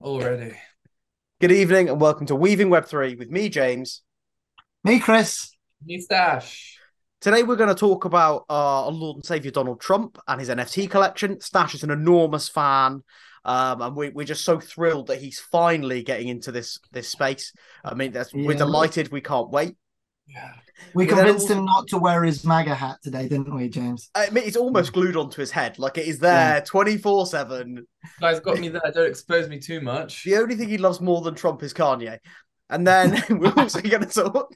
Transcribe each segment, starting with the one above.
already. Good evening and welcome to Weaving Web3 with me, James. Me, Chris. Me Stash. Today we're going to talk about uh, our Lord and Savior Donald Trump and his NFT collection. Stash is an enormous fan, um, and we, we're just so thrilled that he's finally getting into this this space. I mean, that's, we're delighted. We can't wait. Yeah. We convinced him not to wear his MAGA hat today, didn't we, James? I mean, it's almost glued onto his head, like it is there twenty four seven. Guys got me there. Don't expose me too much. The only thing he loves more than Trump is Kanye. And then we're also going to talk.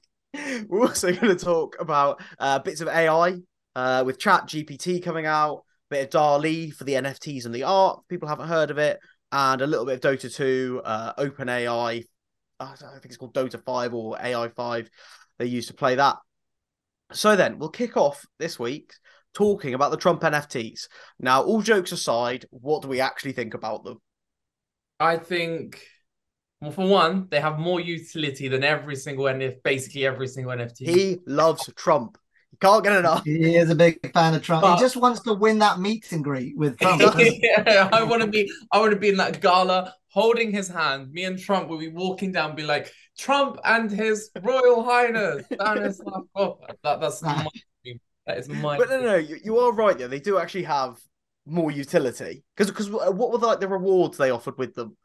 We're also going to talk about uh, bits of AI uh, with Chat GPT coming out, bit of DALL-E for the NFTs and the art. People haven't heard of it, and a little bit of Dota two, uh, OpenAI. I don't I think it's called Dota five or AI five. They used to play that. So then we'll kick off this week talking about the Trump NFTs. Now, all jokes aside, what do we actually think about them? I think, well, for one, they have more utility than every single NFT, basically every single NFT. He loves Trump. He can't get enough. He is a big fan of Trump. But- he just wants to win that meet and greet with Trump. yeah, I want to be. I want to be in that gala, holding his hand. Me and Trump will be walking down, be like Trump and his Royal Highness. Stanislav Kop." that, that's Nah. my. That is my. But no, no, you, you are right. Yeah, they do actually have more utility because because what were the, like the rewards they offered with them?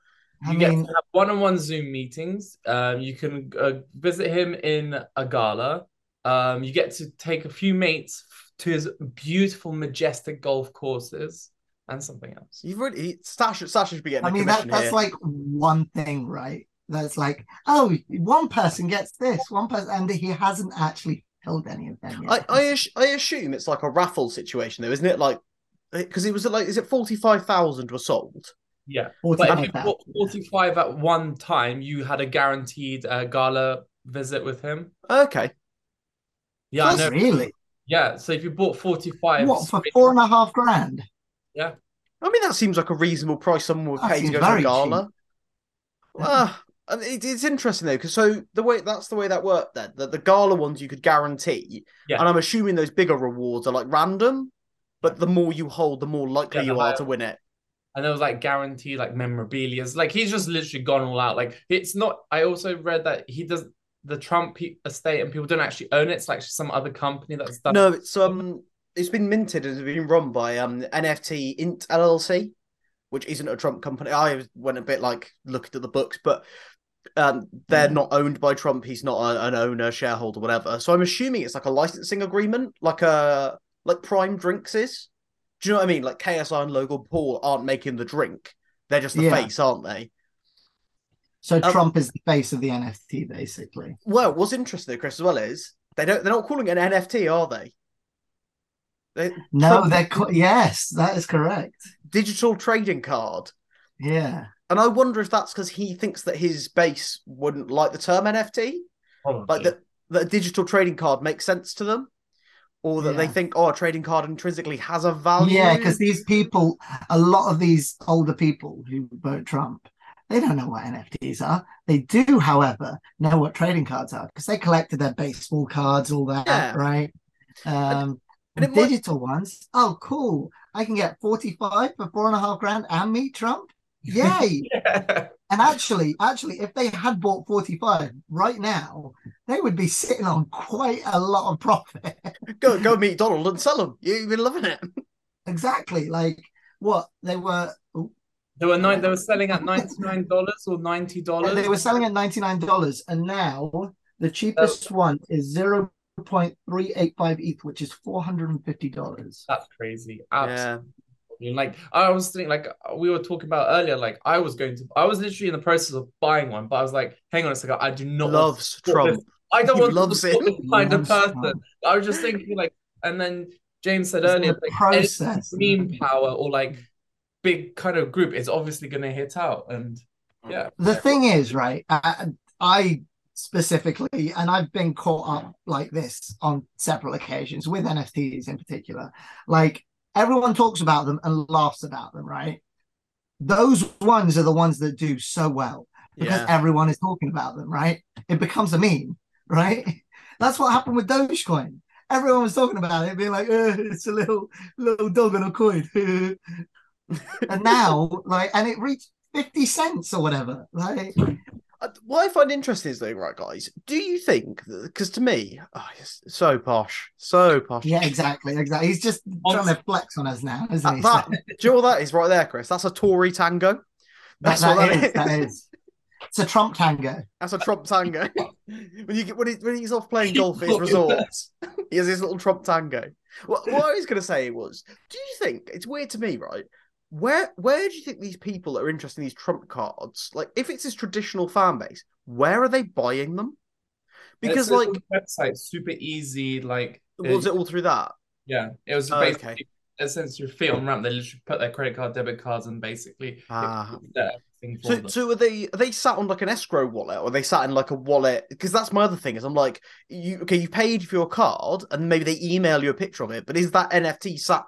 I You get mean, to have one-on-one Zoom meetings. Um, you can uh, visit him in a gala. Um, you get to take a few mates to his beautiful, majestic golf courses and something else. You've already he, Stash Stash should be getting I a mean that that's here. like one thing, right? That's like, oh, one person gets this, one person, and he hasn't actually held any of them I yet. I, ass- I assume it's like a raffle situation though, isn't it? Like because it was like is it forty five thousand were sold? Yeah, but if you bought 45 at one time, you had a guaranteed uh, gala visit with him. Okay, Yeah, I know. really Yeah, so if you bought 45, what for four and a half grand? Yeah, I mean that seems like a reasonable price someone would That pay to go to a gala. cheap. Well, and it, it's interesting though because so the way that's the way that worked then that the gala ones you could guarantee, Yeah. and I'm assuming those bigger rewards are like random, but the more you hold, the more likely Yeah, you are higher. to win it. and there was like guaranteed like memorabilia. Like he's just literally gone all out. Like it's not. I also read that he does the Trump estate and people don't actually own it. It's like some other company that's done. No, it's um, it's been minted and it's been run by um NFT Int LLC, which isn't a Trump company. I went a bit like looking at the books, but um, they're Yeah. not owned by Trump. He's not a, an owner, shareholder, whatever. So I'm assuming it's like a licensing agreement, like a like Prime Drinks is. Do you know what I mean? Like KSI and Logan Paul aren't making the drink; they're just the Yeah. face, aren't they? So Um, Trump is the face of the NFT, basically. Well, what's interesting, Chris, as well is they don't. They're not calling it an NFT, are they? They No, Trump- they're co- yes, that is correct. digital trading card. Yeah. And I wonder if that's because he thinks that his base wouldn't like the term NFT, Probably. like that that a digital trading card makes sense to them, or that they think, oh, a trading card intrinsically has a value. Yeah, because these people, a lot of these older people who vote Trump, they don't know what NFTs are. They do, however, know what trading cards are because they collected their baseball cards, all that, Yeah. right? Um, and it might- digital ones. Oh, cool! I can get forty-five for four and a half grand and meet Trump. Yay! yeah. and actually, actually, if they had bought forty-five right now, they would be sitting on quite a lot of profit. go go meet Donald and sell them. You've been loving it. exactly, like what they were. They were nine. They were selling at ninety nine dollars or ninety dollars. They were selling at ninety nine dollars, and now the cheapest one is zero point three eight five ETH, which is four hundred and fifty dollars. That's crazy. Yeah. Like I was thinking, like we were talking about earlier. Like I was going to. I was literally in the process of buying one, but I was like, hang on a second. I do not want Loves Trump. this. I don't He want loves to support it. this kind of Loves person. Trump. I was just thinking, like, and then James said It's earlier, the like, process. meme power or like big kind of group is obviously going to hit out, and yeah, The thing is, right? I, I specifically, and I've been caught up like this on several occasions with NFTs in particular. Like everyone talks about them and laughs about them, right? Those ones are the ones that do so well because Yeah. everyone is talking about them, right? It becomes a meme, right? That's what happened with Dogecoin. Everyone was talking about it, being like, "It's a little little dog on a coin," and now, like, and it reached 50 cents or whatever. Like, Uh, what I find interesting is though, right, guys? Do you think? Because to me, oh, it's so posh, so posh. yeah, exactly, exactly. He's just trying to flex on us now, isn't he? Uh, that, So- that- do you know what that is right there, Chris? That's a Tory tango. That's that, what that that is, that is. It's a Trump tango. That's a Trump tango. when you get when, he, when he's off playing golf at his resorts, he has his little Trump tango. What, what I was going to say was, do you think it's weird to me, right? Where where do you think these people that are interested in these Trump cards, like if it's his traditional fan base, where are they buying them? Because like, website super easy. Like was it all through that? Yeah, it was Oh, basically okay. essentially fiat on ramp. They literally put their credit card, debit cards, and basically it ah. did everything for So, them. so are they are they sat on like an escrow wallet or are they sat in like a wallet? Because that's my other thing is I'm like, you okay, you paid for your card and maybe they email you a picture of it, but is that NFT sat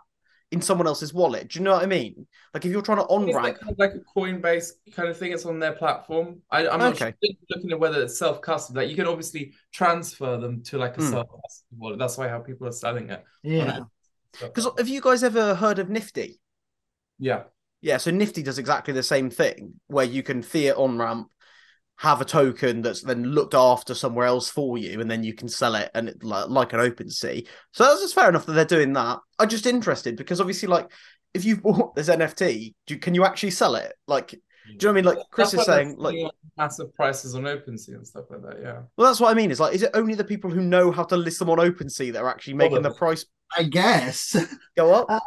in someone else's wallet? Do you know what I mean? Like if you're trying to on ramp, like, like a Coinbase kind of thing. It's on their platform. I, I'm not Okay. sure, looking at whether it's self custody. Like you can obviously transfer them to like a Hmm. self custody wallet. That's why how people are selling it. Yeah. because have you guys ever heard of Nifty? yeah, Yeah, so Nifty does exactly the same thing where you can fiat on ramp, have a token that's then looked after somewhere else for you, and then you can sell it and it, like, like an OpenSea. So that's just fair enough that they're doing that. I'm just interested because obviously, like, if you've bought this NFT, do, can you actually sell it? Like, do you know what I mean? Like Chris That's is saying, like, massive prices on OpenSea and stuff like that. Yeah, well, that's what I mean. Is like, is it only the people who know how to list them on OpenSea that are actually making the price I guess. go up? Uh,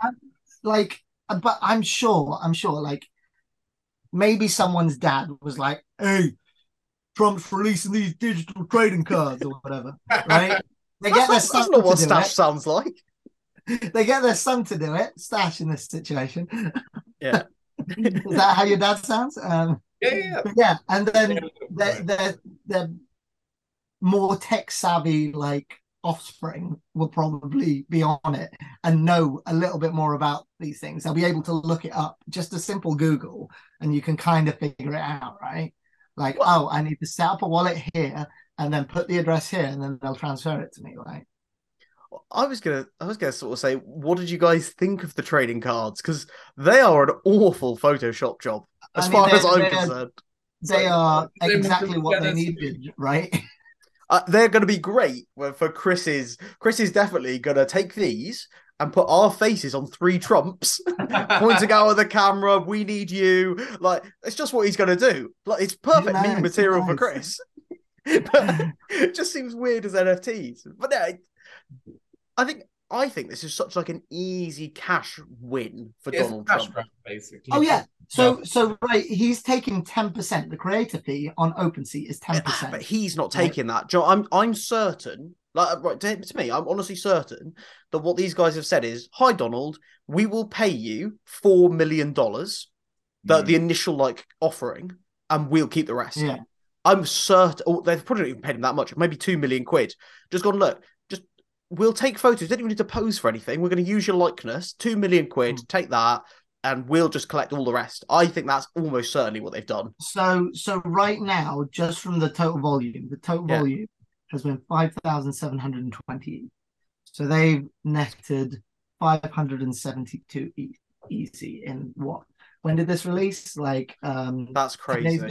like, but I'm sure, I'm sure, like, maybe someone's dad was like, hey, Trump's releasing these digital trading cards or whatever, right? They get That's their not, that's son not what do Stash it. sounds like. They get their son to do it. Stash in this situation. Yeah. Is that how your dad sounds? Um, yeah, yeah. but yeah, and then yeah. they're, they're, they're more tech savvy, like offspring will probably be on it and know a little bit more about these things. They'll be able to look it up, just a simple Google, and you can kind of figure it out, right? Like, oh, I need to set up a wallet here and then put the address here, and then they'll transfer it to me, right? I was gonna, I was gonna sort of say, what did you guys think of the trading cards? Because they are an awful Photoshop job, as I mean, far as I'm concerned. They are exactly what they get us- needed, right? Uh, they're going to be great for- for Chris's. Chris is definitely going to take these and put our faces on three trumps, pointing out at the camera. We need you. Like it's just what he's going to do. Like it's perfect Nice, meme material for. Chris. but it just seems weird as NFTs. But no, I- I think I think this is such like an easy cash win for It's Donald cash Trump. grab, basically. Oh yeah. So so right, he's taking ten percent. The creator fee on OpenSea is ah, ten But percent. he's not taking that. Joe, I'm I'm certain. Like right to, to me, I'm honestly certain that what these guys have said is, "Hi Donald, we will pay you four million dollars, the Mm. the initial like offering, and we'll keep the rest." Yeah. I'm certain. Oh, they've probably not even paid him that much. Maybe two million quid. Just gone. Look, just we'll take photos. Don't even need to pose for anything. We're going to use your likeness. Two million quid. Mm. Take that, and we'll just collect all the rest. I think that's almost certainly what they've done. So so right now, just from the total volume, the total Yeah. volume has been five thousand seven hundred and twenty. So they've netted five hundred and seventy-two e- easy in what? When did this release? Like um That's crazy.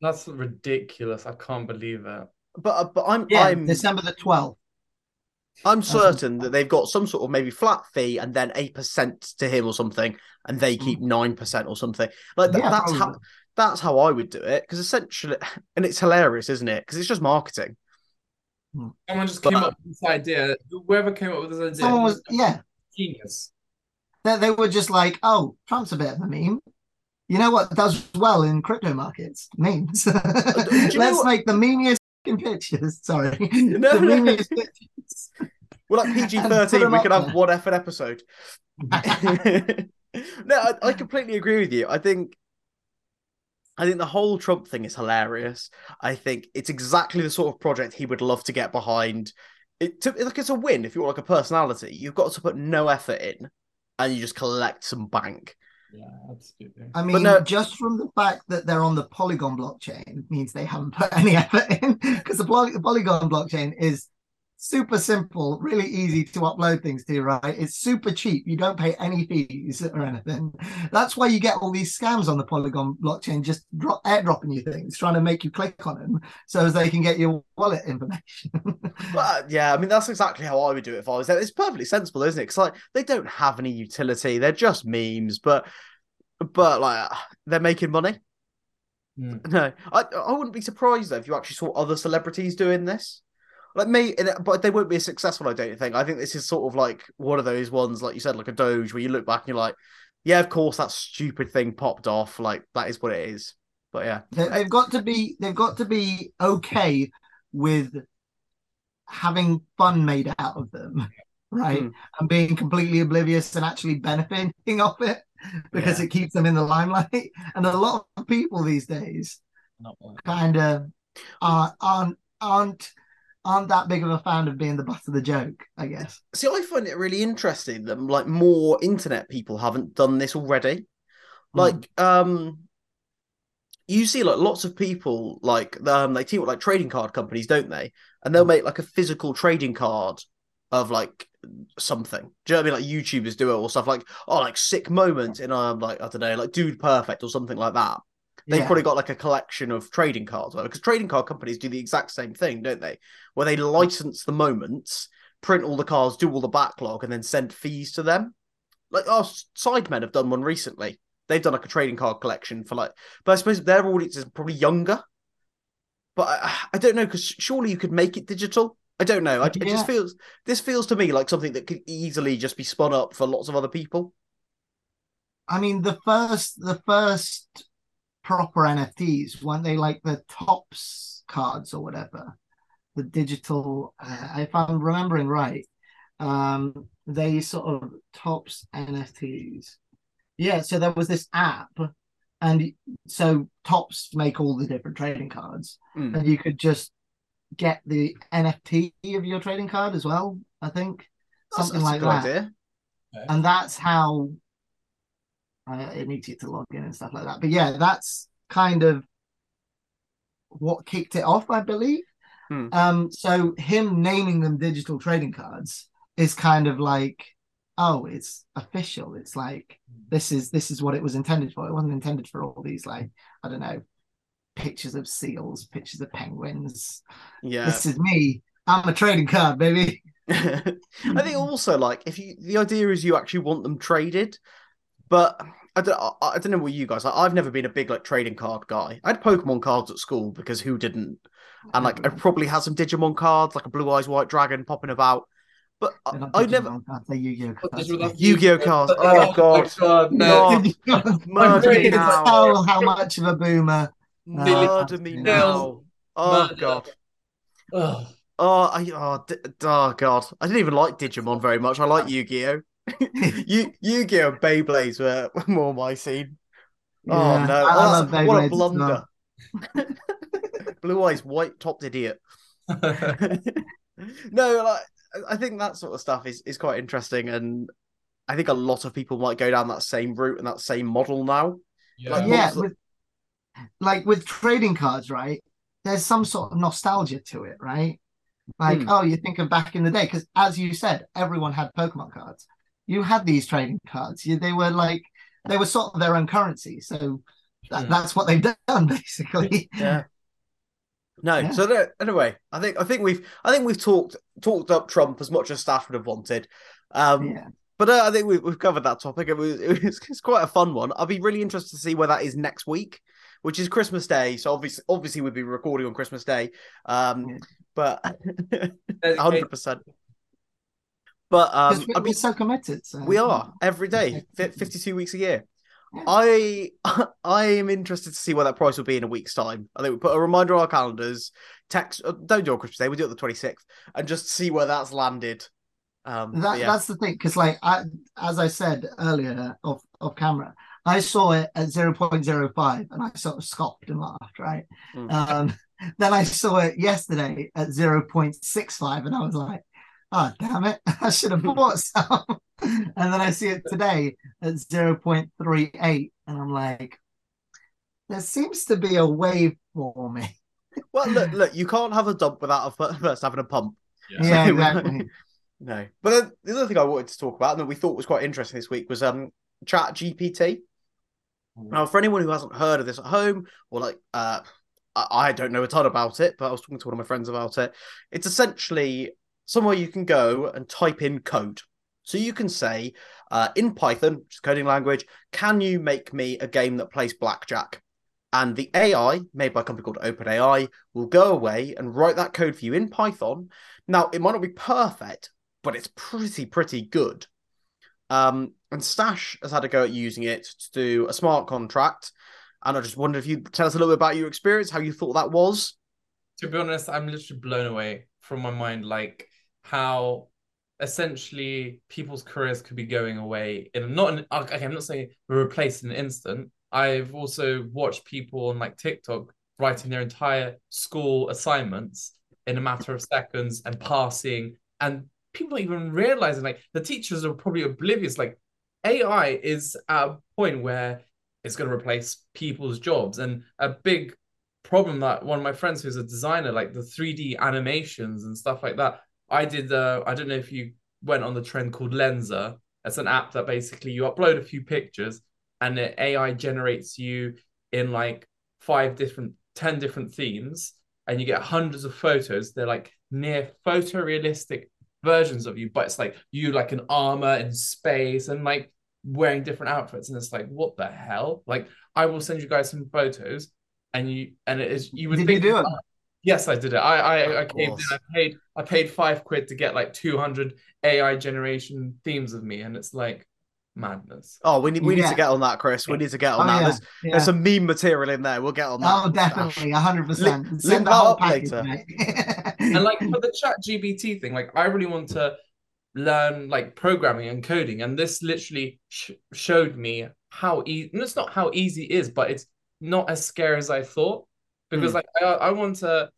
That's ridiculous. I can't believe it. But uh, but I'm Yeah, I'm December the twelfth. I'm certain that they've got some sort of maybe flat fee and then eight percent to him or something, and they keep nine percent or something. Like th- Yeah, that's how that's how I would do it because essentially, and it's hilarious, isn't it? Because it's just marketing. Someone just But- came up with this idea. Whoever came up with this idea, Someone was yeah. genius. They, they were just like, oh, Trump's a bit of a meme. You know what does well in crypto markets? Memes. Uh, Let's what- make the memeiest fucking pictures. Sorry. No, the no. memeiest pictures. We're like PG And put thirteen. 'em We up could have there. one F an episode. no, I, I completely agree with you. I think, I think the whole Trump thing is hilarious. I think it's exactly the sort of project he would love to get behind. It to, like it's a win if you're like a personality. You've got to put no effort in, and you just collect some bank. Yeah, absolutely. I mean, no- just from the fact that they're on the Polygon blockchain means they haven't put any effort in because the, poly- the Polygon blockchain is super simple, really easy to upload things to, right? It's super cheap. You don't pay any fees or anything. That's why you get all these scams on the Polygon blockchain, just drop, airdropping you things, trying to make you click on them so as they can get your wallet information. But yeah, I mean that's exactly how I would do it if I was there. It's perfectly sensible, isn't it? Because like they don't have any utility; they're just memes. But but like they're making money. Hmm. No, I I wouldn't be surprised though if you actually saw other celebrities doing this. Like me, but they won't be as successful. I don't think. I think this is sort of like one of those ones, like you said, like a Doge, where you look back and you're like, yeah, of course that stupid thing popped off. Like that is what it is. But yeah, They, they've got to be they've got to be okay with having fun made out of them, right? Hmm. And being completely oblivious and actually benefiting off it because Yeah. it keeps them in the limelight. And a lot of people these days kind of aren't aren't aren't aren't that big of a fan of being the butt of the joke, I guess. See, I find it really interesting that like more internet people haven't done this already. Like, um, you see like lots of people like um they team with like trading card companies, don't they? And they'll make like a physical trading card of like something. Do you know what I mean? Like YouTubers do it or stuff like oh like sick moments in um like I don't know like Dude Perfect or something like that. They've Yeah. probably got like a collection of trading cards well, because trading card companies do the exact same thing, don't they? Where they license the moments, print all the cards, do all the backlog, and then send fees to them. Like our Sidemen have done one recently. They've done like a trading card collection for like, but I suppose their audience is probably younger. But I, I don't know because surely you could make it digital. I don't know. I, It just feels this feels to me like something that could easily just be spun up for lots of other people. I mean, the first the first proper NFTs weren't they like the Topps cards or whatever, the digital. Uh, if I'm remembering right, um, they sort of Topps NFTs. Yeah, so there was this app, and so Topps make all the different trading cards, Mm. and you could just get the NFT of your trading card as well. I think That's, something that's a like good that idea. and that's how uh, it needs you to log in and stuff like that. But yeah, that's kind of what kicked it off, I believe. Hmm. Um, so him naming them digital trading cards is kind of like, oh, it's official. It's like this is this is what it was intended for. It wasn't intended for all these like I don't know pictures of seals, pictures of penguins. Yeah. This is me. I'm a trading card, baby. I think also like if you the idea is you actually want them traded, but I don't I, I don't know what you guys. I, I've never been a big like trading card guy. I had Pokemon cards at school because who didn't? And like I probably had some Digimon cards, like a Blue Eyes White Dragon popping about. But I, They're I never Digimon cards, they're Yu-Gi-Oh cards. Yu-Gi-Oh cards. Oh, Oh my god, God, no. no, murder me now, tell how much of a boomer. murder me Uh, now. Oh Murder. god. Ugh. Oh, I, oh, d- oh god! I didn't even like Digimon very much. I like Yu-Gi-Oh. Yu Yu-Gi-Oh and Beyblades were more my scene. Oh no! I- I Oh, love what a Beyblades as blunder! Blue eyes, white topped idiot. no, like I think that sort of stuff is is quite interesting, and I think a lot of people might go down that same route and that same model now. yeah. Like, yeah, with, like with trading cards, right? There's some sort of nostalgia to it, right? Like, Hmm. oh, you think of back in the day, because as you said, everyone had Pokemon cards you had these trading cards. You, they were like they were sort of their own currency. So that, hmm. that's what they've done basically. Yeah. No, yeah. so that, anyway, I think I think we've I think we've talked talked up Trump as much as Stash would have wanted. Um, yeah. But uh, I think we've, we've covered that topic. It was, it was, it's quite a fun one. I'd be really interested to see where that is next week, which is Christmas Day. So obviously, obviously we'd be recording on Christmas Day. Um, yeah. But 100%. But um, I'd we're be, so committed. So. we are every day, fifty-two weeks a year. Yeah. I I am interested to see what that price will be in a week's time. I think we put a reminder on our calendars. Text, uh, don't do it on Christmas Day. We do it on the twenty-sixth, and just see where that's landed. Um, That, yeah. That's the thing, because like I, as I said earlier off off camera, I saw it at zero point zero five, and I sort of scoffed and laughed. Right. Mm. Um, then I saw it yesterday at zero point six five, and I was like, "Oh damn it! I should have bought some." and then I see it today at zero point three eight, and I'm like, "There seems to be a wave for me." Well, look, look, you can't have a dump without a first having a pump. Yeah, exactly. no, but the other thing I wanted to talk about and that we thought was quite interesting this week was um Chat GPT. Now, for anyone who hasn't heard of this at home, or like, uh, I I don't know a ton about it, but I was talking to one of my friends about it. It's essentially somewhere you can go and type in code. So you can say, uh, in Python, which is coding language, can you make me a game that plays blackjack? And the AI, made by a company called OpenAI, will go away and write that code for you in Python. Now, it might not be perfect, but it's pretty, pretty good. Um, and Stash has had a go at using it to do a smart contract. And I just wondered if you tell us a little bit about your experience, how you thought that was. To be honest, I'm literally blown away from my mind, like how essentially people's careers could be going away in not an uh, okay, I'm not saying replaced in an instant. I've also watched people on like TikTok writing their entire school assignments in a matter of seconds and passing and people even realizing like the teachers are probably oblivious like AI is at a point where it's going to replace people's jobs and a big problem that one of my friends who's a designer like the 3D animations and stuff like that I did uh, I don't know if you went on the trend called Lensa it's an app that basically you upload a few pictures and the AI generates you in like five different 10 different themes and you get hundreds of photos they're like near photorealistic versions of you, but it's like you like an armor in space and like wearing different outfits, and it's like what the hell? Like I will send you guys some photos, and you and it is you would Did think you do it? Yes, I did it. I I, I Of caved in. I paid I paid five quid to get like two hundred AI generation themes of me, and it's like madness. Oh, we need we need to get on that, Chris. We need to get on Oh, that. yeah, There's, yeah. there's some meme material in there. We'll get on that. Oh, definitely, hundred percent. Send that up package, later. and like for the chat gbt thing like i really want to learn like programming and coding and this literally sh- showed me how easy it's not how easy it is but it's not as scary as i thought because Mm. like I, I want to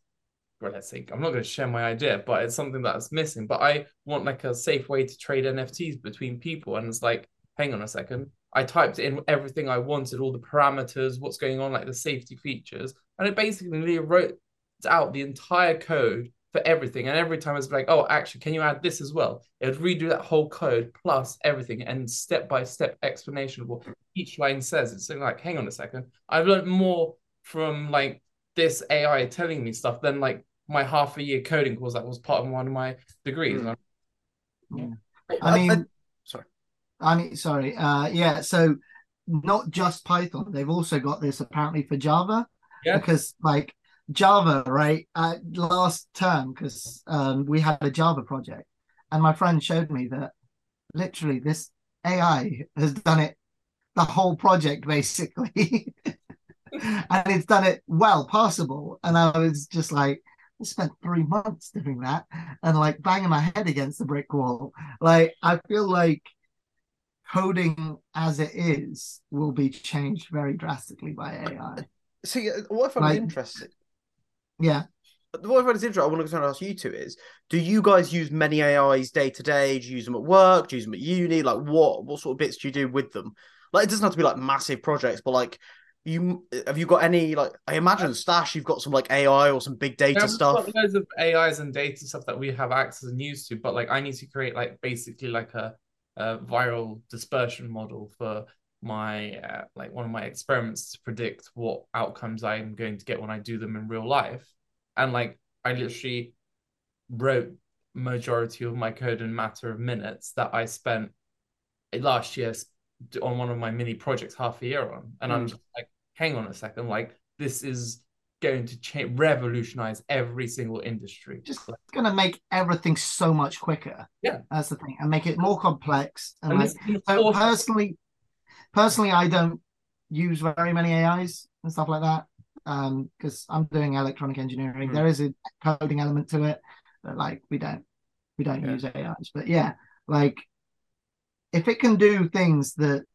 well let's see i'm not going to share my idea but it's something that's missing but i want like a safe way to trade nfts between people and it's like hang on a second i typed in everything i wanted all the parameters what's going on like the safety features and it basically wrote out the entire code for everything. And every time it's like, oh, actually, can you add this as well? It would redo that whole code plus everything and step by step explanation of what each line says. It's like, hang on a second. I've learned more from like this AI telling me stuff than like my half a year coding course that was part of one of my degrees. Mm. And I mean, sorry. I mean, sorry. Uh, yeah. So not just Python. They've also got this apparently for Java. Yeah. Because like Java, right? Uh, last term, because um, we had a Java project, and my friend showed me that literally this AI has done it the whole project basically, and it's done it well, passable. And I was just like, I spent three months doing that, and like banging my head against the brick wall. Like I feel like coding as it is will be changed very drastically by AI. See, what I find Like- interesting. Yeah. What I find is interesting. I want to ask you two is: Do you guys use many AIs day to day? Do you use them at work? Do you use them at uni? Like, what what sort of bits do you do with them? Like, it doesn't have to be like massive projects, but like, you have you got any like? I imagine Stash, you've got some like AI or some big data Yeah, stuff. loads of AIs and data stuff that we have access and use to, but like I need to create like basically like a, a viral dispersion model for my uh, like one of my experiments to predict what outcomes I'm going to get when I do them in real life. And like I literally wrote majority of my code in a matter of minutes that I spent last year on one of my mini projects half a year on. And I'm Mm. just like, hang on a second, like this is going to change revolutionize every single industry. Just gonna make everything so much quicker. Yeah. That's the thing. And make it more complex. And And like so awesome. personally personally I don't use very many AIs and stuff like that. Um, because I'm doing electronic engineering. Hmm. There is a coding element to it, but like we don't we don't Yeah. use AIs. But yeah, like if it can do things that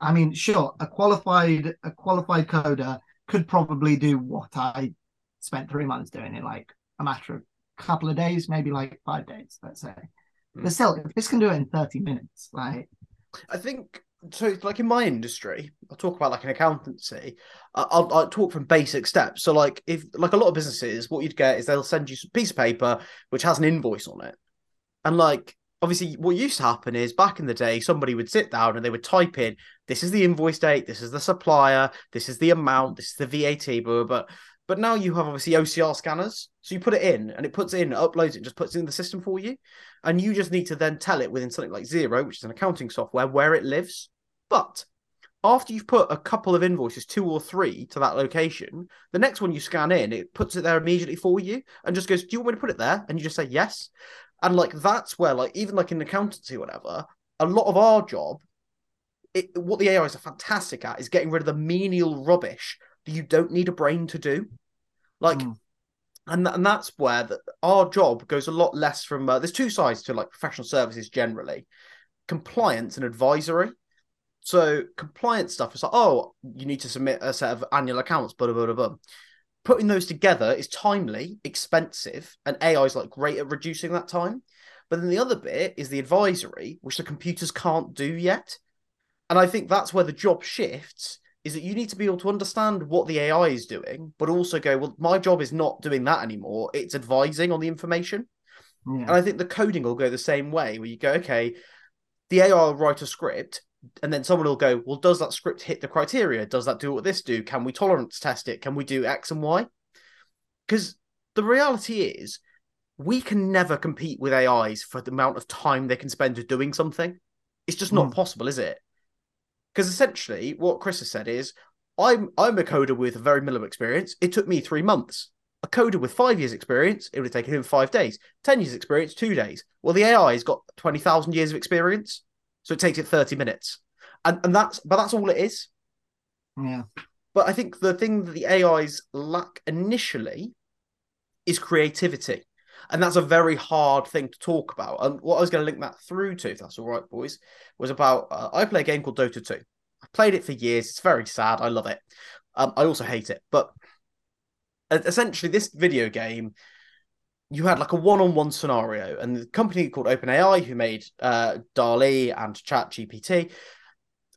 I mean, sure, a qualified a qualified coder could probably do what I spent three months doing in like a matter of a couple of days, maybe like five days, let's say. Hmm. But still, if this can do it in 30 minutes, like I think so like in my industry, I'll talk about like an accountancy. I'll, I'll talk from basic steps. So like if like a lot of businesses, what you'd get is they'll send you a piece of paper which has an invoice on it, and like obviously what used to happen is back in the day somebody would sit down and they would type in this is the invoice date, this is the supplier, this is the amount, this is the VAT, but but now you have obviously OCR scanners. So you put it in and it puts it in, uploads it, just puts it in the system for you. And you just need to then tell it within something like Xero which is an accounting software, where it lives. But after you've put a couple of invoices, two or three, to that location, the next one you scan in, it puts it there immediately for you and just goes, Do you want me to put it there? And you just say yes. And like that's where, like, even like in accountancy or whatever, a lot of our job, it, what the AIs are fantastic at is getting rid of the menial rubbish that you don't need a brain to do. Like, mm. and and that's where the, our job goes a lot less from. Uh, there's two sides to like professional services generally, compliance and advisory. So compliance stuff is like, oh, you need to submit a set of annual accounts, blah blah blah blah. Putting those together is timely, expensive, and AI is like great at reducing that time. But then the other bit is the advisory, which the computers can't do yet. And I think that's where the job shifts is that you need to be able to understand what the AI is doing, but also go, well, my job is not doing that anymore. It's advising on the information. Yeah. And I think the coding will go the same way, where you go, okay, the AI will write a script, and then someone will go, well, does that script hit the criteria? Does that do what this do? Can we tolerance test it? Can we do X and Y? Because the reality is, we can never compete with AIs for the amount of time they can spend doing something. It's just not mm. possible, is it? Because essentially, what Chris has said is, I'm I'm a coder with a very minimal experience. It took me three months. A coder with five years experience, it would have taken him five days. Ten years experience, two days. Well, the AI has got twenty thousand years of experience, so it takes it thirty minutes, and and that's but that's all it is. Yeah. But I think the thing that the AIs lack initially is creativity. And that's a very hard thing to talk about. And what I was going to link that through to, if that's all right, boys, was about uh, I play a game called Dota 2. I played it for years. It's very sad. I love it. Um, I also hate it. But essentially, this video game, you had like a one on one scenario. And the company called OpenAI, who made uh, DALL-E and ChatGPT,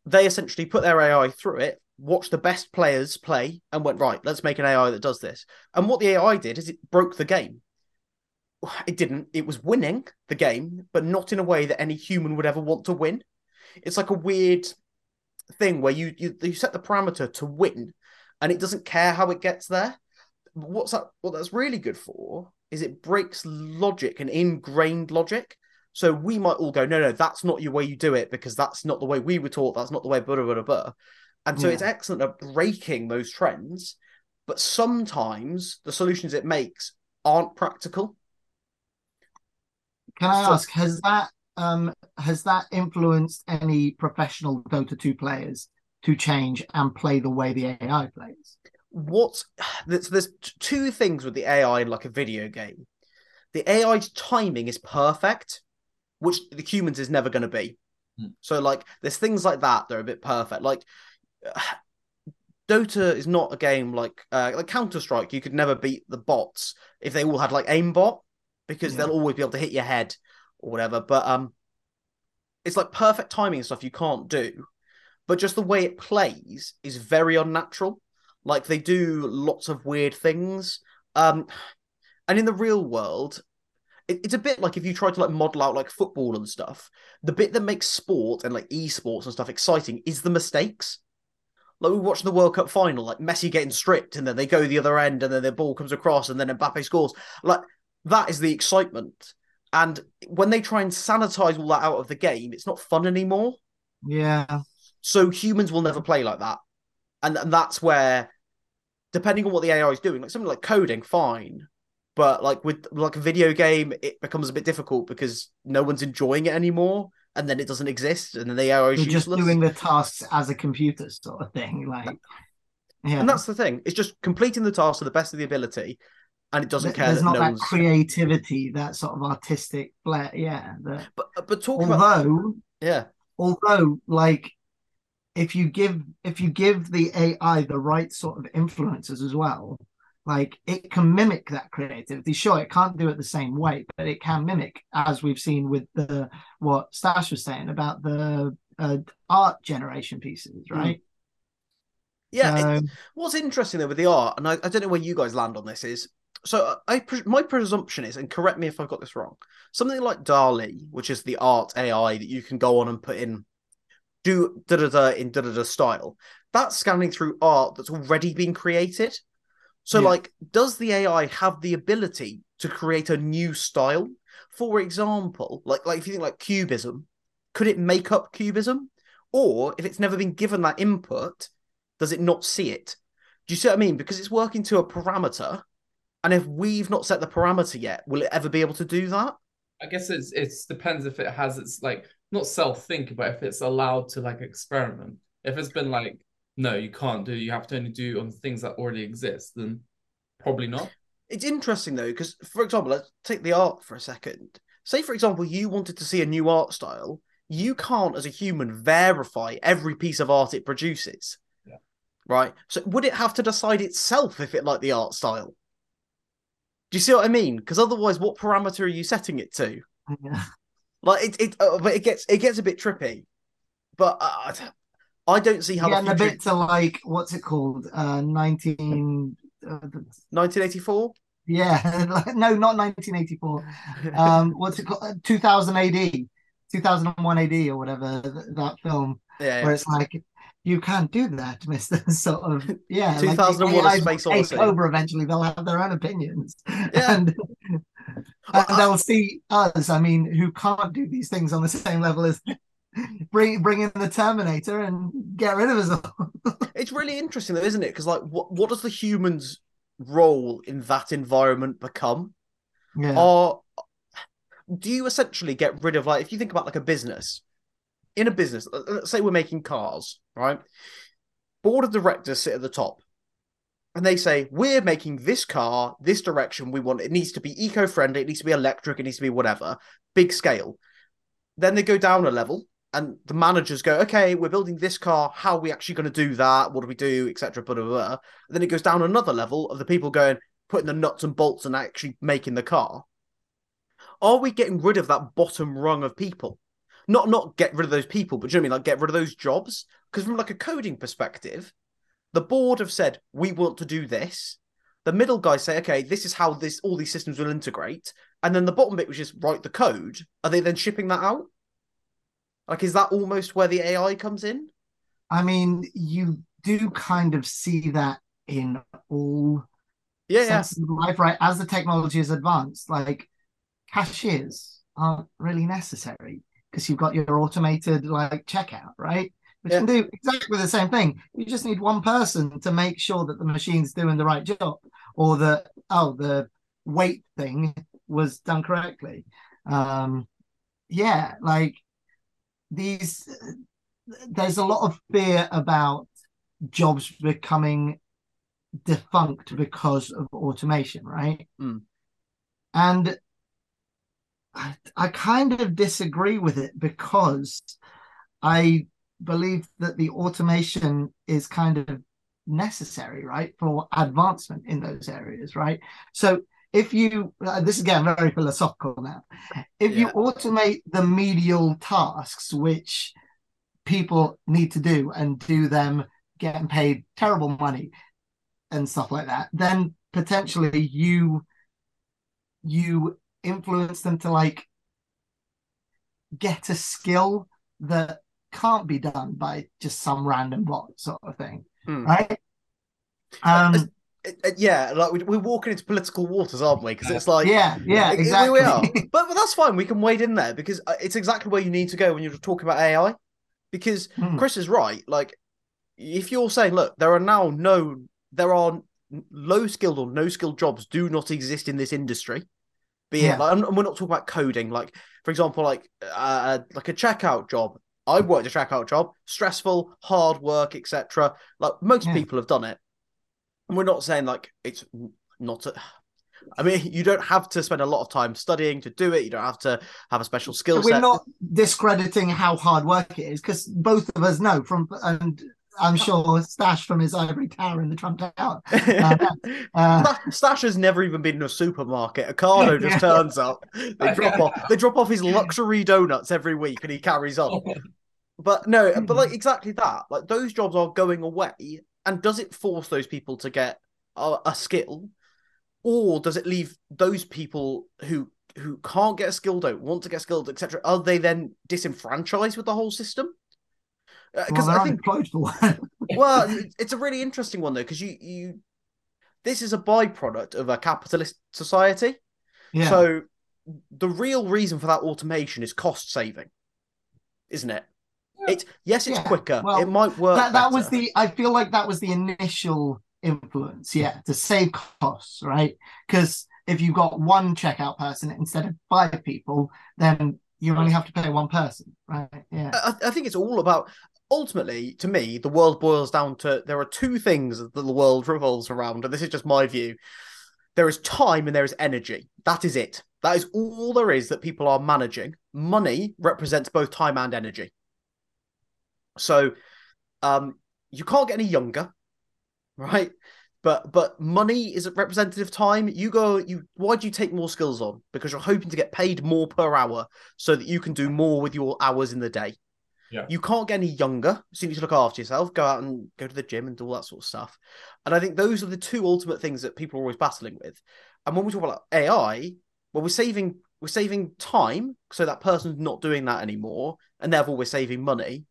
they essentially put their AI through it watched the best players play and went right let's make an ai that does this and what the ai did is it broke the game it didn't. It was winning the game, but not in a way that any human would ever want to win. It's like a weird thing where you you, you set the parameter to win, and it doesn't care how it gets there. What's that? What that's really good for is it breaks logic and ingrained logic. So we might all go, no, no, that's not your way you do it because that's not the way we were taught. That's not the way, blah, blah, blah, blah. And so yeah. it's excellent at breaking those trends. But sometimes the solutions it makes aren't practical. Can I so, ask, has that um has that influenced any professional Dota 2 players to change and play the way the AI plays? What there's, there's two things with the AI in like a video game. The AI's timing is perfect, which the humans is never going to be. Hmm. So like there's things like that that are a bit perfect. Like Dota is not a game like uh, like Counter Strike. You could never beat the bots if they all had like aimbot because yeah. they'll always be able to hit your head or whatever. But um, it's like perfect timing and stuff you can't do. But just the way it plays is very unnatural. Like they do lots of weird things. Um, and in the real world, it, it's a bit like if you try to like model out like football and stuff. The bit that makes sport and like esports and stuff exciting is the mistakes. Like we watch the World Cup final, like Messi getting stripped, and then they go the other end, and then the ball comes across, and then Mbappe scores. Like that is the excitement. And when they try and sanitize all that out of the game, it's not fun anymore. Yeah. So humans will never play like that. And, and that's where, depending on what the AI is doing, like something like coding, fine. But like with like a video game, it becomes a bit difficult because no one's enjoying it anymore, and then it doesn't exist, and then the AI is just doing the tasks as a computer sort of thing, like. Yeah. And that's the thing. It's just completing the task to the best of the ability, and it doesn't care. There's that not no that one's... creativity, that sort of artistic flair. Yeah, but but talk although, about yeah, although like if you give if you give the AI the right sort of influences as well, like it can mimic that creativity. Sure, it can't do it the same way, but it can mimic, as we've seen with the what Stash was saying about the uh, art generation pieces, right? Yeah. So- it- what's interesting though with the art, and I, I don't know where you guys land on this, is so I my presumption is, and correct me if I've got this wrong, something like DALL-E, which is the art AI that you can go on and put in, do da da da in da da da style. That's scanning through art that's already been created. So, Yeah. like, does the AI have the ability to create a new style? For example, like like if you think like cubism, could it make up cubism? Or if it's never been given that input, does it not see it? Do you see what I mean? Because it's working to a parameter, and if we've not set the parameter yet, will it ever be able to do that? I guess it's it's depends if it has its like not self think, but if it's allowed to like experiment. If it's been like, no, you can't do, you have to only do on things that already exist, then probably not. It's interesting though, because for example, let's take the art for a second. Say, for example, you wanted to see a new art style. You can't, as a human, verify every piece of art it produces. Yeah. Right. So, would it have to decide itself if it liked the art style? Do you see what I mean? Because otherwise, what parameter are you setting it to? Yeah. Like it, it, uh, but it gets it gets a bit trippy. But uh, I don't see how the a bit to like what's it called? Uh, nineteen. Uh, 1984. yeah, no, not nineteen eighty four. Um, what's it called? Uh, Two thousand AD, two thousand and one AD, or whatever th- that film, Yeah. where it's like you can't do that, Mister. Sort of, yeah. like, 2001: A AI 's Space Odyssey. Over eventually, they'll have their own opinions, Yeah. and, and they'll um, see us. I mean, who can't do these things on the same level as bring bring in the Terminator and get rid of us all. It's really interesting though, isn't it? Because like, what what does the human's role in that environment become? yeah. Or do you essentially get rid of like if you think about like a business? In a business, let- let's say we're making cars, right? Board of directors sit at the top, and they say we're making this car this direction. We want it needs to be eco-friendly. It needs to be electric. It needs to be whatever, big scale. Then they go down a level, and the managers go, "Okay, we're building this car. How are we actually going to do that? What do we do, etc." Blah, blah, blah. Then it goes down another level of the people going, putting the nuts and bolts and actually making the car. Are we getting rid of that bottom rung of people? Not not get rid of those people, but do you know what I mean? Like get rid of those jobs? Because from like a coding perspective, the board have said we want to do this. The middle guys say, okay, this is how this all these systems will integrate, and then the bottom bit, which is write the code. Are they then shipping that out? Like, is that almost where the AI comes in? I mean, you do kind of see that in all Yeah, yeah. senses of life, right? As the technology is advanced, like cashiers aren't really necessary because you've got your automated like checkout, right? Which can do exactly the same thing. You just need one person to make sure that the machine's doing the right job, or that oh, the weight thing was done correctly. Um, yeah, like these. There's a lot of fear about jobs becoming defunct because of automation, right? Mm. And I, I kind of disagree with it because I believe that the automation is kind of necessary, right, for advancement in those areas, right? So if you, uh, this is getting very philosophical now, if you automate the medial tasks, which people need to do and do them getting paid terrible money and stuff like that, then potentially you you influence them to like get a skill that can't be done by just some random bot sort of thing, Hmm. right? Um, It- it- yeah, like we- we're walking into political waters, aren't we? Because it's like, yeah, yeah, exactly. we are. but, but that's fine. We can wade in there because uh, it's exactly where you need to go when you're talking about AI. Because Hmm. Chris is right. Like, if you're saying, look, there are now no, there are low skilled or no skilled jobs do not exist in this industry. Be Yeah. it like, and we're not talking about coding. Like, for example, like uh, like a checkout job. I worked a checkout job, stressful, hard work, etc. Like most Yeah. people have done it. And we're not saying like it's not. A, I mean, you don't have to spend a lot of time studying to do it. You don't have to have a special skill set. We're set. not discrediting how hard work it is because both of us know from, and I'm sure Stash from his ivory tower in the Trump Tower. Uh, Sta- Stash has never even been in a supermarket. Ocado just turns up. They drop off. They drop off his luxury donuts every week, and he carries on. But no, but Hmm. like exactly that. Like those jobs are going away, and does it force those people to get a, a skill, or does it leave those people who who can't get a skill, don't want to get skilled, etc. Are they then disenfranchised with the whole system? Because they're I think unemployed for one. well, it's a really interesting one though, because you you this is a byproduct of a capitalist society. yeah. So the real reason for that automation is cost saving, isn't it? It's yes, it's Yeah, quicker. well, it might work. that that was the I feel like that was the initial influence, yeah, to save costs, right? Because if you've got one checkout person instead of five people, then you only have to pay one person, right? Yeah. I, I think it's all about. Ultimately, to me, the world boils down to there are two things that the world revolves around, and this is just my view. There is time and there is energy. That is it. That is all there is that people are managing. Money represents both time and energy. So, um, you can't get any younger, right? But but money is a representative time. You go. You why do you take more skills on? Because you're hoping to get paid more per hour, so that you can do more with your hours in the day. Yeah. You can't get any younger, so you need to look after yourself. Go out and go to the gym and do all that sort of stuff. And I think those are the two ultimate things that people are always battling with. And when we talk about AI, well, we're saving we're saving time, so that person's not doing that anymore, and therefore we're saving money.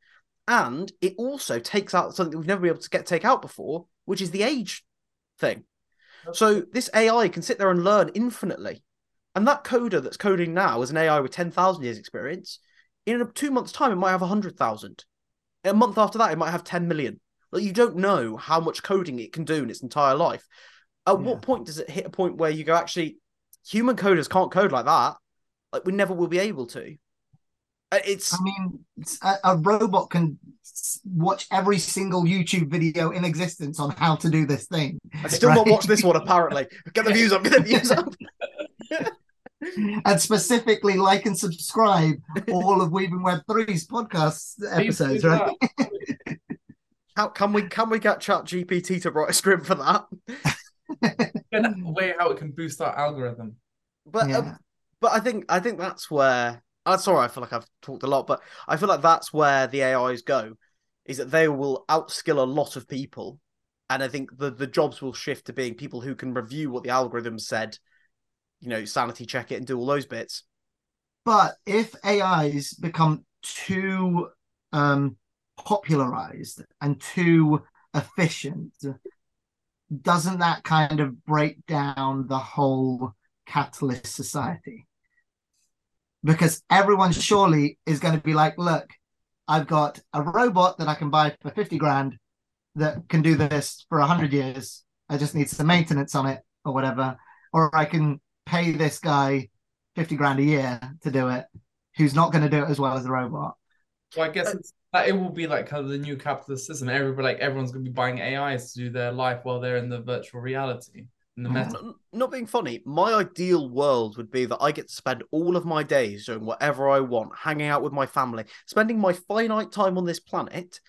And it also takes out something we've never been able to get take out before, which is the age thing. So this AI can sit there and learn infinitely. And that coder that's coding now is an AI with 10,000 years experience. In a two months' time, it might have 100,000. A month after that, it might have 10 million. Like you don't know how much coding it can do in its entire life. At Yeah. what point does it hit a point where you go, actually, human coders can't code like that? Like we never will be able to. Uh, It's I mean, a, a robot can watch every single YouTube video in existence on how to do this thing. I still not right. watch this one apparently. Get the views up, get the views up. and specifically like and subscribe all of Weaving Web 3's podcast episodes, right? How can we can we get ChatGPT to write a script for that? Get a way how it can boost our algorithm. But Yeah. uh, but I think I think that's where I'm sorry, I feel like I've talked a lot, but I feel like that's where the AIs go, is that they will outskill a lot of people. And I think the, the jobs will shift to being people who can review what the algorithm said, you know, sanity check it and do all those bits. But if AIs become too um, popularized and too efficient, doesn't that kind of break down the whole capitalist society? Because everyone surely is going to be like, look, I've got a robot that I can buy for 50 grand that can do this for 100 years. I just need some maintenance on it or whatever. Or I can pay this guy 50 grand a year to do it, who's not going to do it as well as the robot. So I guess it's it will be like kind of the new capitalist system. Everybody like everyone's gonna be buying AIs to do their life while they're in the virtual reality. The Yeah. Not being funny, my ideal world would be that I get to spend all of my days doing whatever I want, hanging out with my family, spending my finite time on this planet,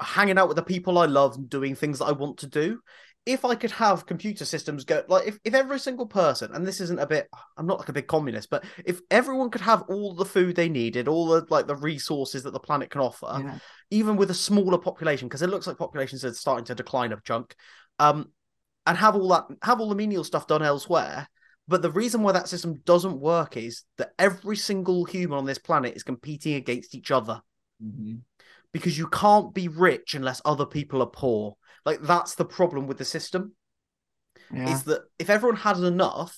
hanging out with the people I love and doing things that I want to do. If I could have computer systems go like if, if every single person, and this isn't a bit I'm not like a big communist, but if everyone could have all the food they needed, all the like the resources that the planet can offer, Yeah. even with a smaller population, because it looks like populations are starting to decline a chunk, um, and have all that have all the menial stuff done elsewhere. But the reason why that system doesn't work is that every single human on this planet is competing against each other Mhm. because you can't be rich unless other people are poor. Like that's the problem with the system Yeah. is that if everyone had enough,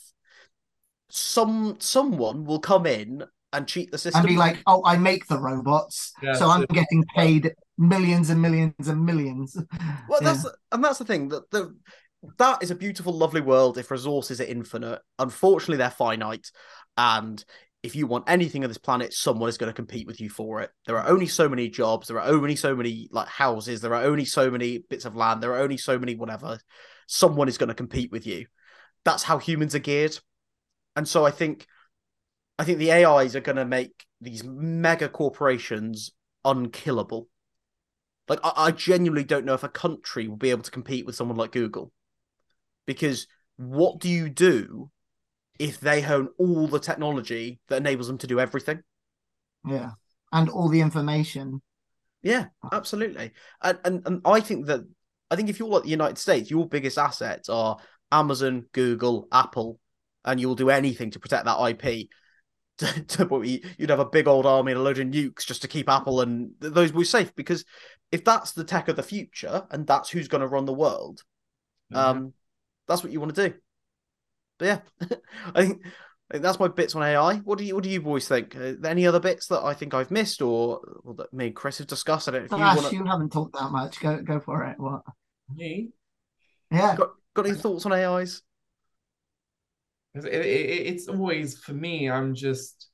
some someone will come in and cheat the system and be like, oh, I make the robots, Yeah, so I'm so- getting paid millions and millions and millions. Well, Yeah. that's and that's the thing that the that is a beautiful, lovely world if resources are infinite. Unfortunately, they're finite, and if you want anything on this planet, someone is going to compete with you for it. There are only so many jobs. There are only so many like houses. There are only so many bits of land. There are only so many whatever. Someone is going to compete with you. That's how humans are geared, and so I think, I think the AIs are going to make these mega corporations unkillable. Like I, I genuinely don't know if a country will be able to compete with someone like Google. Because what do you do if they own all the technology that enables them to do everything? Yeah. And all the information Yeah, absolutely. And, and and I think that I think if you're like the United States, your biggest assets are Amazon, Google, Apple, and you'll do anything to protect that IP. To, to, you'd have a big old army and a load of nukes just to keep Apple and those we safe because if that's the tech of the future and that's who's going to run the world, mm-hmm. um, that's what you want to do. But yeah, I think that's my bits on AI. What do you What do you boys think? Uh, any other bits that I think I've missed, or, or that me and Chris have discussed? I don't know if you wanna... you haven't talked that much. Go Go for it. What me? Yeah. Got Got any thoughts on AIs? It, it, it's always for me. I'm just.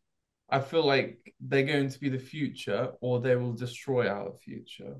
I feel like they're going to be the future, or they will destroy our future.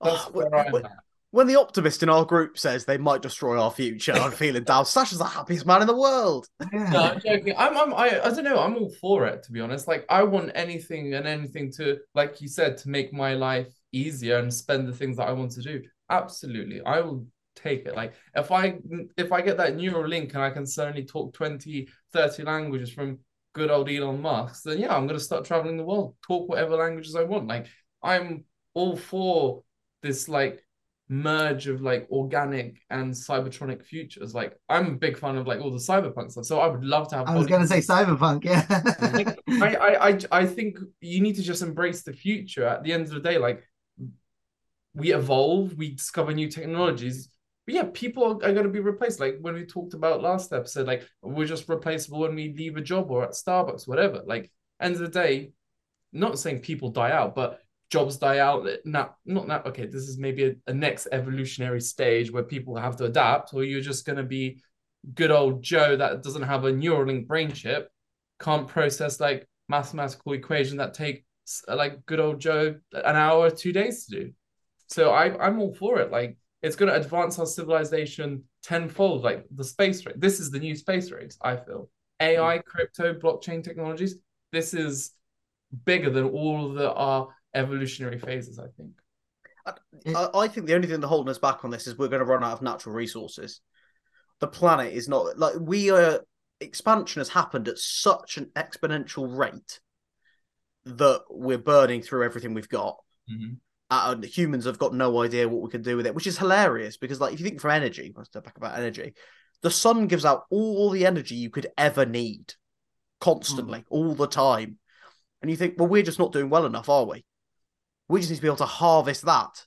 That's oh, where I'm at when the optimist in our group says they might destroy our future, I'm feeling down. Stash is the happiest man in the world. Yeah. No, I'm joking. I'm, I'm, I, I don't know. I'm all for it, to be honest. Like, I want anything and anything to, like you said, to make my life easier and spend the things that I want to do. Absolutely. I will take it. Like, if I, if I get that Neuralink and I can suddenly talk 20, 30 languages from good old Elon Musk, then yeah, I'm going to start traveling the world, talk whatever languages I want. Like, I'm all for this, like, merge of like organic and cybertronic futures. Like I'm a big fan of like all the cyberpunk stuff, so I would love to have. I was going to say cyberpunk, yeah. I, I, I I think you need to just embrace the future. At the end of the day, like we evolve, we discover new technologies. But yeah, people are, are going to be replaced. Like when we talked about last episode, like we're just replaceable when we leave a job or at Starbucks, whatever. Like end of the day, not saying people die out, but jobs die out now not now okay this is maybe a, a, next evolutionary stage where people have to adapt or you're just going to be good old joe that doesn't have a neuralink brain chip can't process like mathematical equation that take like good old joe an hour two days to do. So I, i'm all for it like it's going to advance our civilization tenfold like the space race this is the new space race i feel. Ai hmm. crypto blockchain technologies this is bigger than all of the our evolutionary phases, I think. I, I think the only thing that holding us back on this is we're going to run out of natural resources. The planet is not like we are. Expansion has happened at such an exponential rate that we're burning through everything we've got. Mm-hmm. And humans have got no idea what we can do with it, which is hilarious because, like, if you think from energy, let's step back about energy, the sun gives out all the energy you could ever need constantly, mm. all the time. And you think, well, we're just not doing well enough, are we? We just need to be able to harvest that.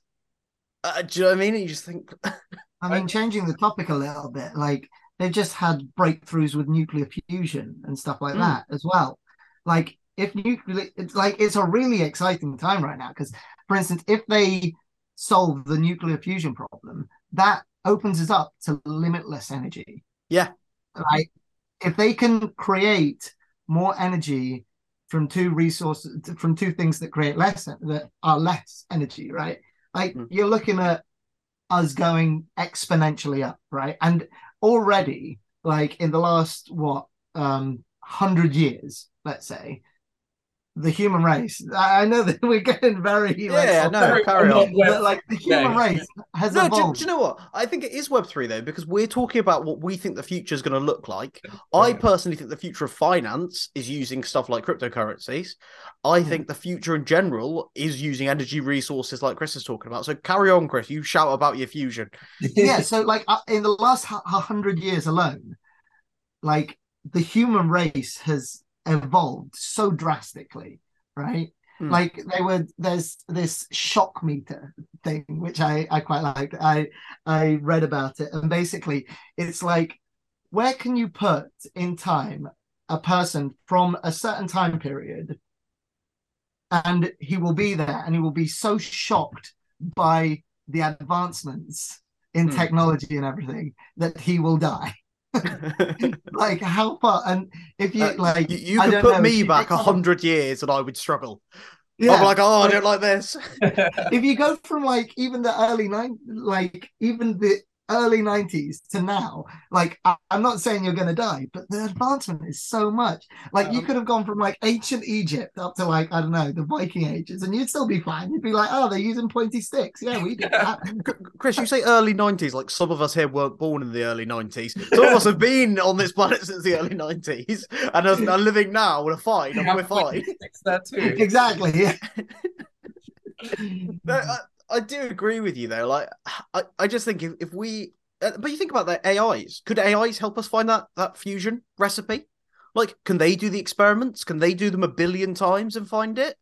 Uh, do you know what I mean? You just think. I mean, changing the topic a little bit, like they've just had breakthroughs with nuclear fusion and stuff like mm. that as well. Like if nuclear, it's like it's a really exciting time right now because, for instance, if they solve the nuclear fusion problem, that opens us up to limitless energy. Yeah. Like if they can create more energy from two resources from two things that create less that are less energy right like mm. you're looking at us going exponentially up right and already like in the last what um 100 years let's say the human race. I know that we're getting very yeah, like, no, carry on. But like the human yeah. race has no, evolved. Do, do, you know what? I think it is Web three though because we're talking about what we think the future is going to look like. I personally think the future of finance is using stuff like cryptocurrencies. I mm. think the future in general is using energy resources like Chris is talking about. So carry on, Chris. You shout about your fusion. yeah. So like uh, in the last hundred years alone, like the human race has evolved so drastically, right? Mm. Like they were there's this shock meter thing which I I quite liked. I I read about it and basically it's like where can you put in time a person from a certain time period and he will be there and he will be so shocked by the advancements in mm. technology and everything that he will die like how far? And if you uh, like, you, you could put know, me back a hundred years, and I would struggle. Yeah. I'm like, oh, I don't like this. if you go from like even the early nine, like even the early 90s to now like I, am not saying you're going to die but the advancement is so much. Like um, you could have gone from like ancient egypt up to like i don't know the viking ages and you'd still be fine. You'd be like oh they're using pointy sticks. Yeah we did that. Chris you say early 90s like some of us here weren't born in the early 90s some of us have been on this planet since the early 90s and are, living now we're fine and we're fine. that too exactly yeah. No, I, I do agree with you though. Like, I, I just think if, if we, uh, but you think about the AIs. Could AIs help us find that that fusion recipe? Like, can they do the experiments? Can they do them a billion times and find it?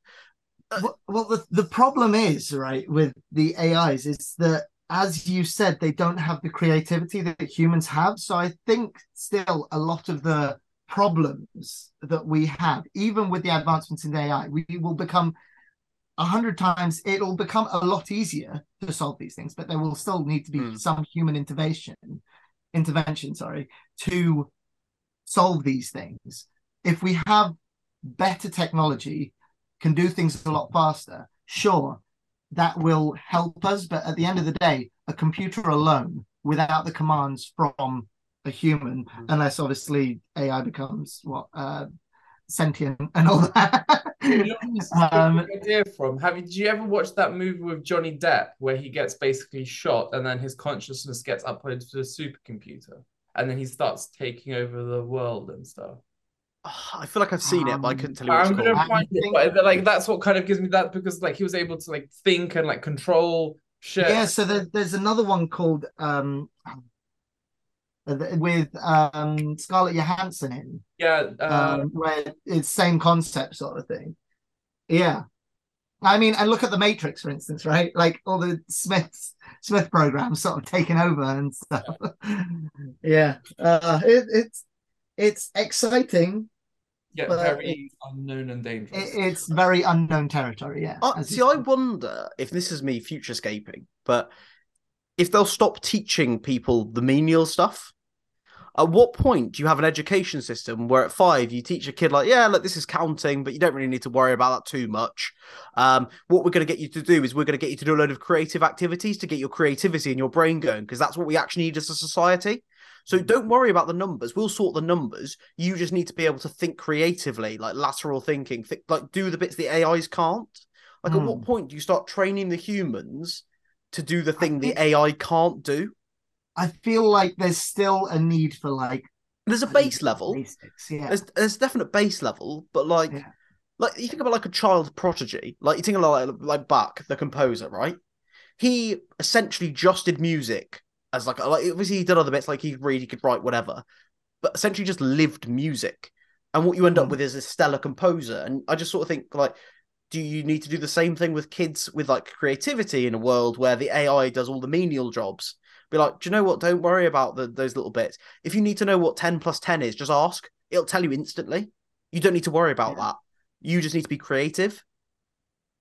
well, well the, the problem is right with the ais is that as you said they don't have the creativity that humans have so i think still a lot of the problems that we have even with the advancements in ai we will become a hundred times it'll become a lot easier to solve these things but there will still need to be Hmm. some human intervention intervention sorry to solve these things. If we have better technology can do things a lot faster sure that will help us but at the end of the day a computer alone without the commands from a human unless obviously ai becomes what uh sentient and all that You know where this is Um, idea from? Have you, did you ever watch that movie with Johnny Depp where he gets basically shot and then his consciousness gets uploaded to a supercomputer and then he starts taking over the world and stuff? I feel like I've seen it, but I Um, couldn't tell you what I'm gonna called. I find it, think- but like that's what kind of gives me that because like he was able to like think and like control shit. yeah so there, there's another one called um with um scarlett johansson in Yeah, uh, um, where it's same concept sort of thing. Yeah. I mean, and look at the Matrix, for instance, right? Like all the Smith Smith programs sort of taken over and stuff. yeah, uh, it, it's it's exciting. yeah, but very unknown and dangerous. It, it's very unknown territory. Yeah. Uh, see, you I wonder if this is me futurescaping, but if they'll stop teaching people the menial stuff. At what point do you have an education system where at five you teach a kid like, yeah, look, this is counting, but you don't really need to worry about that too much. Um, what we're going to get you to do is we're going to get you to do a load of creative activities to get your creativity and your brain going because that's what we actually need as a society. So don't worry about the numbers. We'll sort the numbers. You just need to be able to think creatively, like lateral thinking, think, like do the bits the AIs can't. Like, at what Hmm. point do you start training the humans to do the thing the AI can't do? I feel like there's still a need for like There's a base level. basics. Yeah. There's there's definite base level, but like, Yeah. like you think about like a child prodigy, like you think about like, like Bach, the composer, right? He essentially just did music as like like obviously he did other bits, like he could read, he could write, whatever, but essentially just lived music. And what you end up Mm. with is a stellar composer. And I just sort of think like, do you need to do the same thing with kids with like creativity in a world where the AI does all the menial jobs? Be like, do you know what? Don't worry about the, those little bits. If you need to know what 10 plus 10 is, just ask. It'll tell you instantly. You don't need to worry about Yeah. that. You just need to be creative.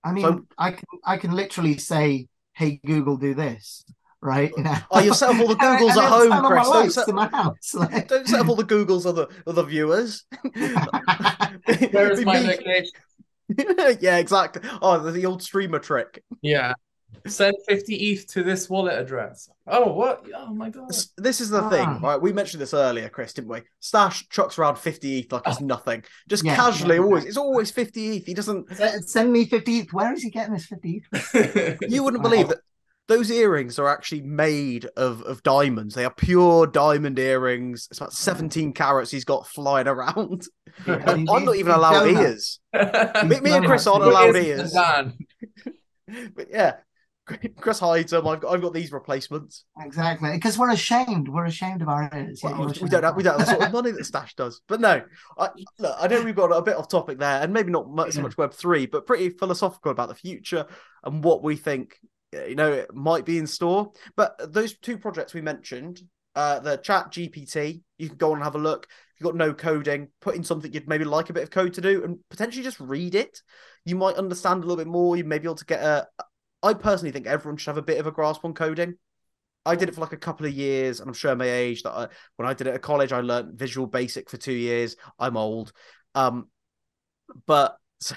I mean, So- I can I can literally say, "Hey Google, do this," right? You know, Oh, you'll set up all the Googles and at it'll home, turn my Chris. Don't set, in my house. Like... don't set up all the Googles other other viewers. Where is my me. location? yeah, exactly. Oh, the, the old streamer trick. Yeah. Send 50 ETH to this wallet address. Oh, what? Oh my god. S- This is the thing, Ah. right? We mentioned this earlier, Chris, didn't we? Stash chucks around 50 ETH like it's nothing. Just Yeah, casually, yeah, always. It's always 50 ETH. He doesn't. S- Send me 50 ETH. Where is he getting this 50 You wouldn't Wow. believe that those earrings are actually made of, of diamonds. They are pure diamond earrings. It's about 17 carats he's got flying around. Yeah, I'm these- not even allowed ears. Me, me and Chris aren't allowed ears. But yeah, Chris them. I've got, I've got these replacements. Exactly. Because we're ashamed. We're ashamed of our ears. Well, we don't have we don't have the sort of money that Stash does. But no, I, look, I know we've got a bit off topic there, and maybe not much, so much Web three, but pretty philosophical about the future and what we think uh, you know it might be in store. But those two projects we mentioned, uh, the ChatGPT, you can go and have a look. If you've got no coding, put in something you'd maybe like a bit of code to do, and potentially just read it. You might understand a little bit more. You may be able to get a. I personally think everyone should have a bit of a grasp on coding. I did it for like a couple of years, and I'm sure my age that I, when I did it at college, I learned Visual Basic for two years. I'm old, um, but so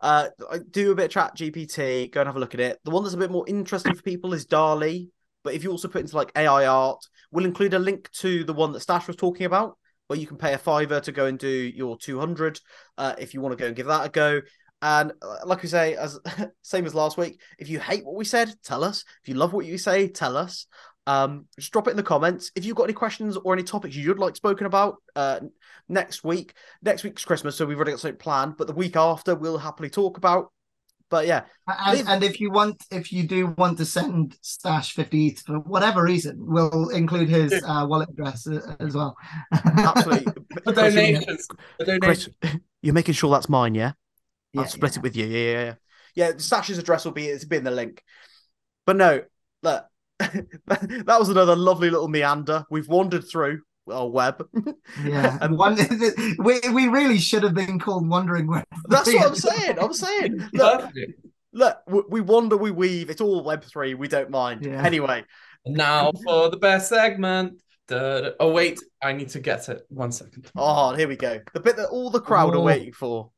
uh, I do a bit of ChatGPT. Go and have a look at it. The one that's a bit more interesting for people is DALL-E. But if you also put into like AI art, we'll include a link to the one that Stash was talking about, where you can pay a fiver to go and do your 200 uh, if you want to go and give that a go. And uh, like we say, as same as last week, if you hate what we said, tell us. If you love what you say, tell us. Um, just drop it in the comments. If you've got any questions or any topics you'd like spoken about uh, next week, next week's Christmas, so we've already got something planned, but the week after we'll happily talk about. But yeah, And, Leave- and if you want, if you do want to send Stash 50 ETH for whatever reason, we'll include his uh, wallet address uh, as well. absolutely. For Chris, you- donations. For Chris, donations. you're making sure that's mine, yeah? I'll Yeah, split it with you. Yeah, yeah, yeah. Yeah, Stash's address will be it's be in the link. But no, look, that was another lovely little meander. We've wandered through our web. Yeah, And- one, we we really should have been called Wondering Web. That's what I'm saying. I'm saying. Look, look, we wander, we weave. It's all Web three. We don't mind. Yeah. Anyway, now for the best segment. Da- da- Oh wait, I need to get it. One second. oh, here we go. The bit that all the crowd are Oh. waiting for.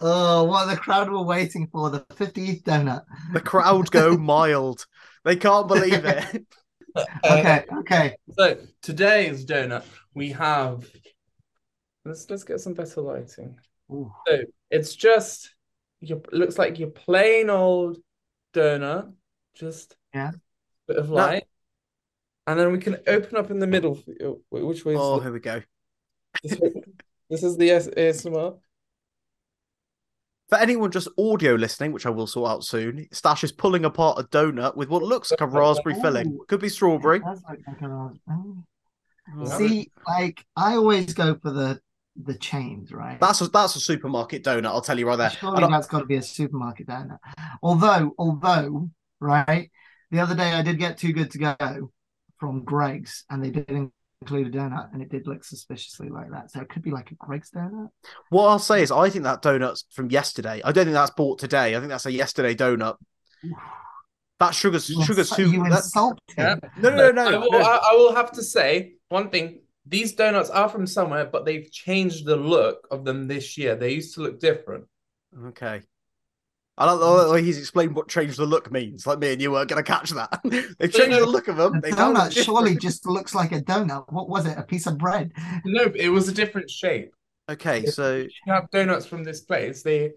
Oh, what the crowd were waiting for the 50 ETH donut. The crowd go mild. They can't believe it. Uh, Okay, okay. So today's donut, we have. Let's let's get some better lighting. Ooh. So it's just your looks like your plain old donut, just Yeah. bit of No. light, and then we can open up in the middle. for you. Wh- Which way is Oh, the- here we go. this, this is the S- ASMR. For anyone just audio listening, which I will sort out soon, Stash is pulling apart a donut with what looks like a raspberry oh. filling. Could be strawberry. Like- like raspberry. See, like I always go for the the chains, right? That's a that's a supermarket donut. I'll tell you right there. Surely And that's got to be a supermarket donut. Although, although, right, the other day I did get too good to go from Greggs, and they did include a donut, and it did look suspiciously like that. So it could be like a Greggs donut. what I'll say is, I think that donut's from yesterday. I don't think that's bought today. I think that's a yesterday donut. That sugar's You sugar's insu- too. You that- insult Yeah. him. no, no, no, I will, no. I, I will have to say one thing. These donuts are from somewhere, but they've changed the look of them this year. They used to look different. Okay. I don't know. He's explained what change the look means. Like me and you weren't going to catch that. They've changed the look of them. The They look donut surely different. just looks like a donut. What was it? A piece of bread? No, it was a different shape. Okay, so you have donuts from this place, they,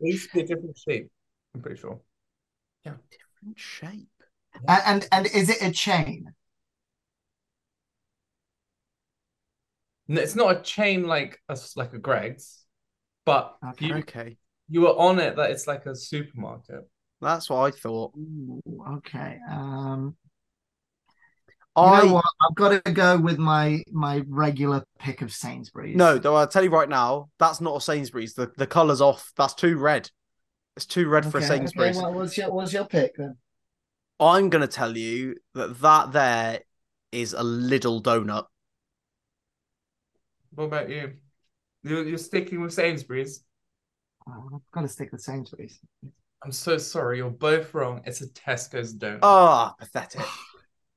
they used to be a different shape. I'm pretty sure. Yeah, different shape. And, and and is it a chain? No, it's not a chain like a like a Greggs, but Okay. you Okay, you were on it that it's like a supermarket. that's what I thought. Ooh, okay. Um, I know what? I've got to go with my my regular pick of Sainsbury's. no, though I'll tell you right now, that's not a Sainsbury's. The the colour's off. That's too red. It's too red for a Sainsbury's. Okay, well, what's your what's your pick then? I'm gonna tell you that that there is a little donut. What about you? You're, you're sticking with Sainsbury's. Oh, I've got to stick with Sainsbury's. I'm so sorry, you're both wrong. It's a Tesco's donut. Ah, pathetic.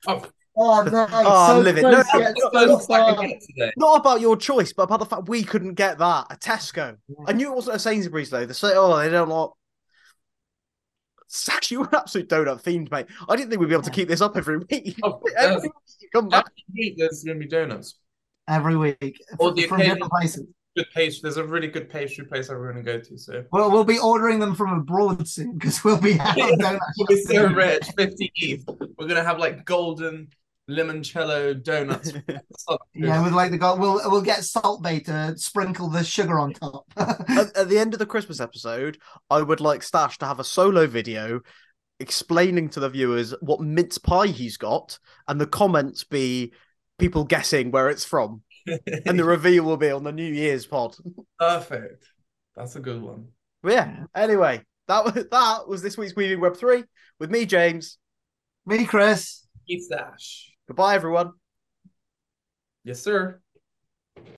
Oh, Oh no! Oh, so live it. close No, yet so else I far. can get today? Not about your choice, but about the fact we couldn't get that. A Tesco. I knew it wasn't a Sainsbury's though. They say, oh, they don't like. Stash, you were an absolute donut themed, mate. I didn't think we'd be able to keep this up every week. Oh, every uh, week you come back. Every week there's gonna be donuts. every week Or the from occasion- different places. Good pastry. There's a really good pastry place that we're gonna go to. So Well, we'll be ordering them from abroad soon because we'll be having donuts. we'll be so rich. 50 ETH. We're gonna have like golden limoncello donuts. Yeah, with like the gold, we'll we'll get Salt Bae to sprinkle the sugar on top. at, at the end of the Christmas episode, I would like Stash to have a solo video explaining to the viewers what mince pie he's got, and the comments be people guessing where it's from, and the reveal will be on the New Year's pod. Perfect. That's a good one. But yeah. Anyway, that was that was this week's Weaving Web three with me, James. Me, Chris. Keith Dash. Goodbye, everyone. Yes, sir.